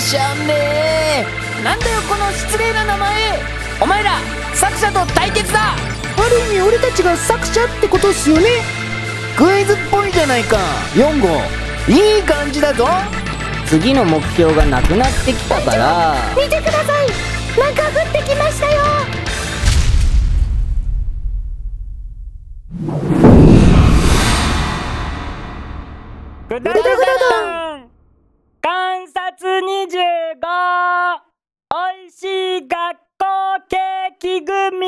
しゃんね。えなんだよこの失礼な名前。お前ら作者と対決だ。ある意味俺たちが作者ってことっすよね。クイズっぽいじゃないか。4号。いい感じだぞ。次の目標がなくなってきたから。見てください。なんか降ってきましたよ。ぐだぐだだん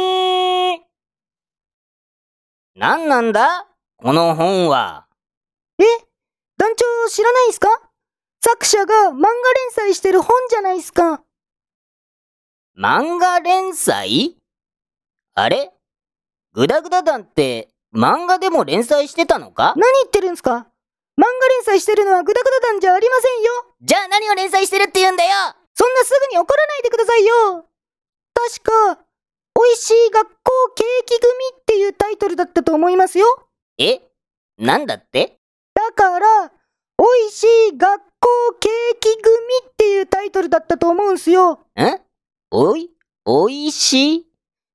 キ組何なんだ？この本は。え？団長知らないんすか？作者が漫画連載してる本じゃないっすか？漫画連載？あれ？グダグダ団って漫画でも連載してたのか？何言ってるんすか？漫画連載してるのはグダグダ団じゃありませんよ。じゃあ何を連載してるって言うんだよ？そんなすぐに怒らないでくださいよ。確か、美味しい学校ケーキ組っていうタイトルだったと思いますよ。え？なんだって？だから、美味しい学校ケーキ組っていうタイトルだったと思うんすよ。んおい？おいしい？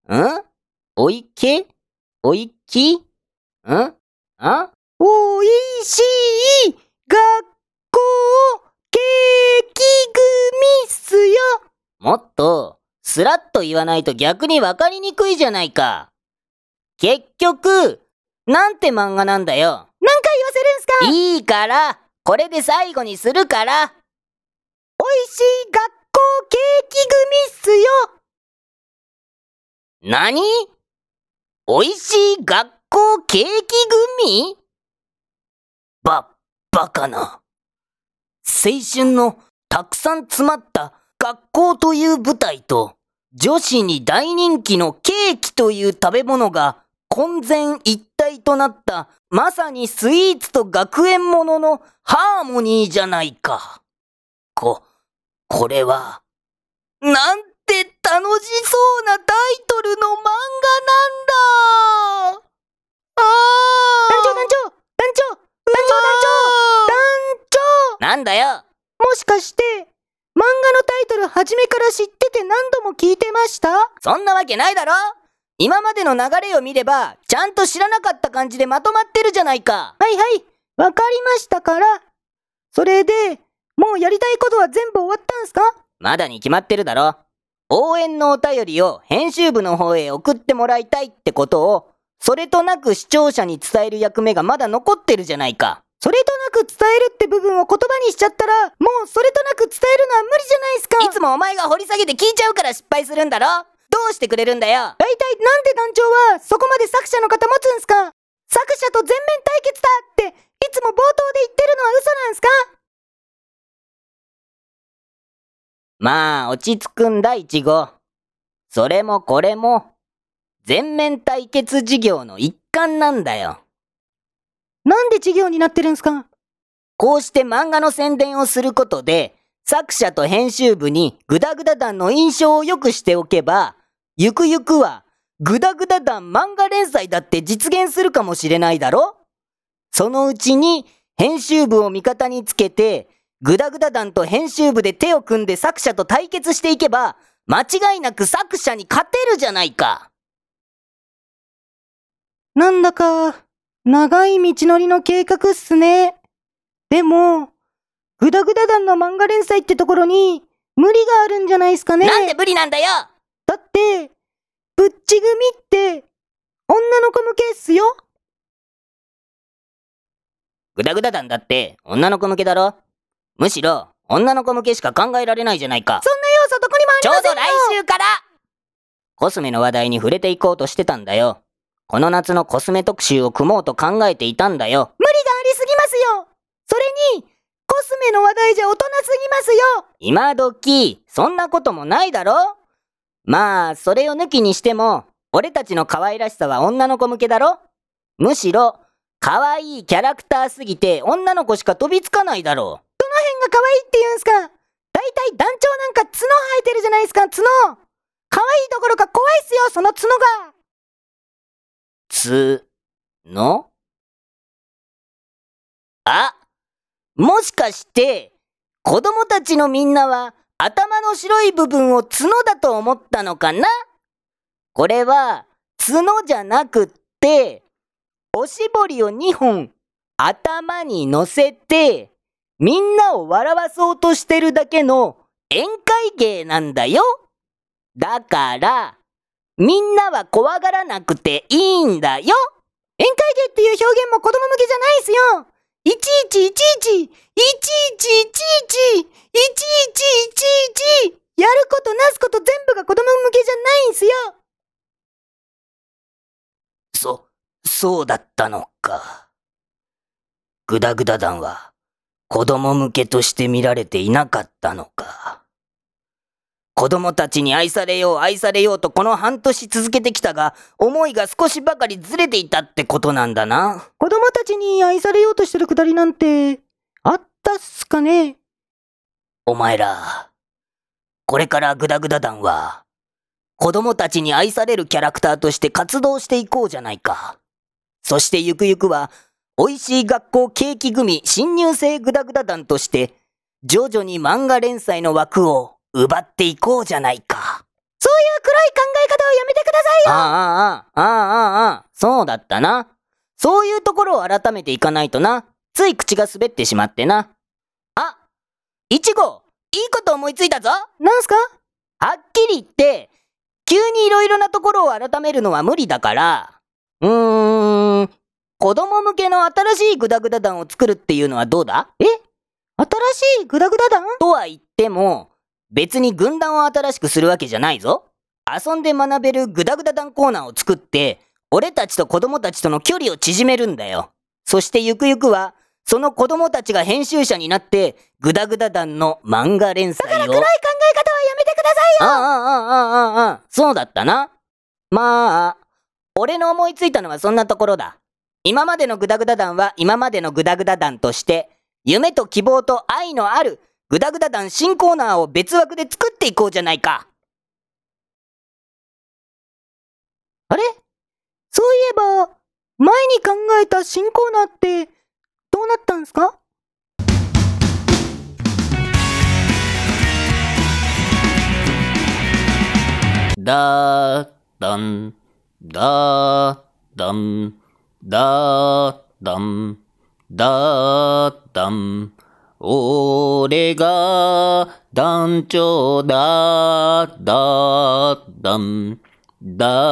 んおいけ？おいき？んあ？おいしい学校ケーキ組っすよ。もっと、スラッと言わないと逆にわかりにくいじゃないか。結局、なんて漫画なんだよ。何回言わせるんすか？いいから、これで最後にするから。おいしい学校ケーキ組っすよ。何？おいしい学校ケーキ組？ば、バカな。青春のたくさん詰まった学校という舞台と、女子に大人気のケーキという食べ物が混然一体となった、まさにスイーツと学園もののハーモニーじゃないか。こ、これは、なんて楽しそうなタイトルの漫画なんだ。あ団長団長団長団長団長。団長。なんだよ。もしかして、のタイトル初めから知ってて何度も聞いてました？そんなわけないだろ。今までの流れを見れば、ちゃんと知らなかった感じでまとまってるじゃないか。はいはい、わかりましたから。それで、もうやりたいことは全部終わったんすか？まだに決まってるだろ。応援のお便りを編集部の方へ送ってもらいたいってことを、それとなく視聴者に伝える役目がまだ残ってるじゃないか。それとなく伝えるって部分を言葉にしちゃったら、もうそれとなく伝えるのは無理じゃないすか。いつもお前が掘り下げて聞いちゃうから失敗するんだろ。どうしてくれるんだよ。大体なんで団長はそこまで作者の方持つんすか。作者と全面対決だって、いつも冒頭で言ってるのは嘘なんすか。まあ、落ち着くんだ、いちご。それもこれも、全面対決事業の一環なんだよ。なんで授業になってるんすか？こうして漫画の宣伝をすることで、作者と編集部にグダグダ団の印象を良くしておけば、ゆくゆくは、グダグダ団漫画連載だって実現するかもしれないだろ？そのうちに、編集部を味方につけて、グダグダ団と編集部で手を組んで作者と対決していけば、間違いなく作者に勝てるじゃないか。なんだか、長い道のりの計画っすね。でも、グダグダ団の漫画連載ってところに、無理があるんじゃないすかね。なんで無理なんだよだって、ぶっち組って、女の子向けっすよ。グダグダ団だって女の子向けだろむしろ女の子向けしか考えられないじゃないか。そんな要素どこにもあちょうどりませんよ来週からコスメの話題に触れていこうとしてたんだよ。この夏のコスメ特集を組もうと考えていたんだよ。無理がありすぎますよ。それに、コスメの話題じゃ大人すぎますよ。今時、そんなこともないだろ。まあ、それを抜きにしても、俺たちの可愛らしさは女の子向けだろ。むしろ、可愛いキャラクターすぎて女の子しか飛びつかないだろ。どの辺が可愛いって言うんすか？大体団長なんか角生えてるじゃないですか、角。可愛いどころか怖いっすよ、その角がつ、の？あ、もしかして、子供たちのみんなは頭の白い部分を角だと思ったのかな？これは角じゃなくって、おしぼりを2本頭に乗せて、みんなを笑わそうとしてるだけの宴会芸なんだよ。だから、みんなは怖がらなくていいんだよ。宴会芸っていう表現も子供向けじゃないっすよいちいちいちいちいちいちいちいちいちいちいちいちやることなすこと全部が子供向けじゃないんすよそ、そうだったのか。グダグダ団は子供向けとして見られていなかったのか。子供たちに愛されよう愛されようとこの半年続けてきたが、思いが少しばかりずれていたってことなんだな。子供たちに愛されようとしてるくだりなんて、あったっすかね？お前ら、これからグダグダ団は、子供たちに愛されるキャラクターとして活動していこうじゃないか。そしてゆくゆくは、美味しい学校景気組新入生グダグダ団として、徐々に漫画連載の枠を奪っていこうじゃないか。そういう黒い考え方をやめてくださいよああ、ああ、ああ、ああ、そうだったな。そういうところを改めていかないとな。つい口が滑ってしまってな。あ、いちご、いいこと思いついたぞなんすかはっきり言って、急にいろいろなところを改めるのは無理だから、うーん、子供向けの新しいグダグダ団を作るっていうのはどうだえ新しいグダグダ団とは言っても、別に軍団を新しくするわけじゃないぞ。遊んで学べるグダグダ団コーナーを作って、俺たちと子供たちとの距離を縮めるんだよ。そしてゆくゆくは、その子供たちが編集者になって、グダグダ団の漫画連載を。黒い考え方はやめてくださいよああ、ああ、ああ、ああ、そうだったな。まあ、俺の思いついたのはそんなところだ。今までのグダグダ団は今までのグダグダ団として、夢と希望と愛のあるグダグダ団新コーナーを別枠で作っていこうじゃないか。あれ？そういえば、前に考えた新コーナーって、どうなったんすか？だーだん、だーだん、だーだん、だーだん。俺が団長だだだん、だ。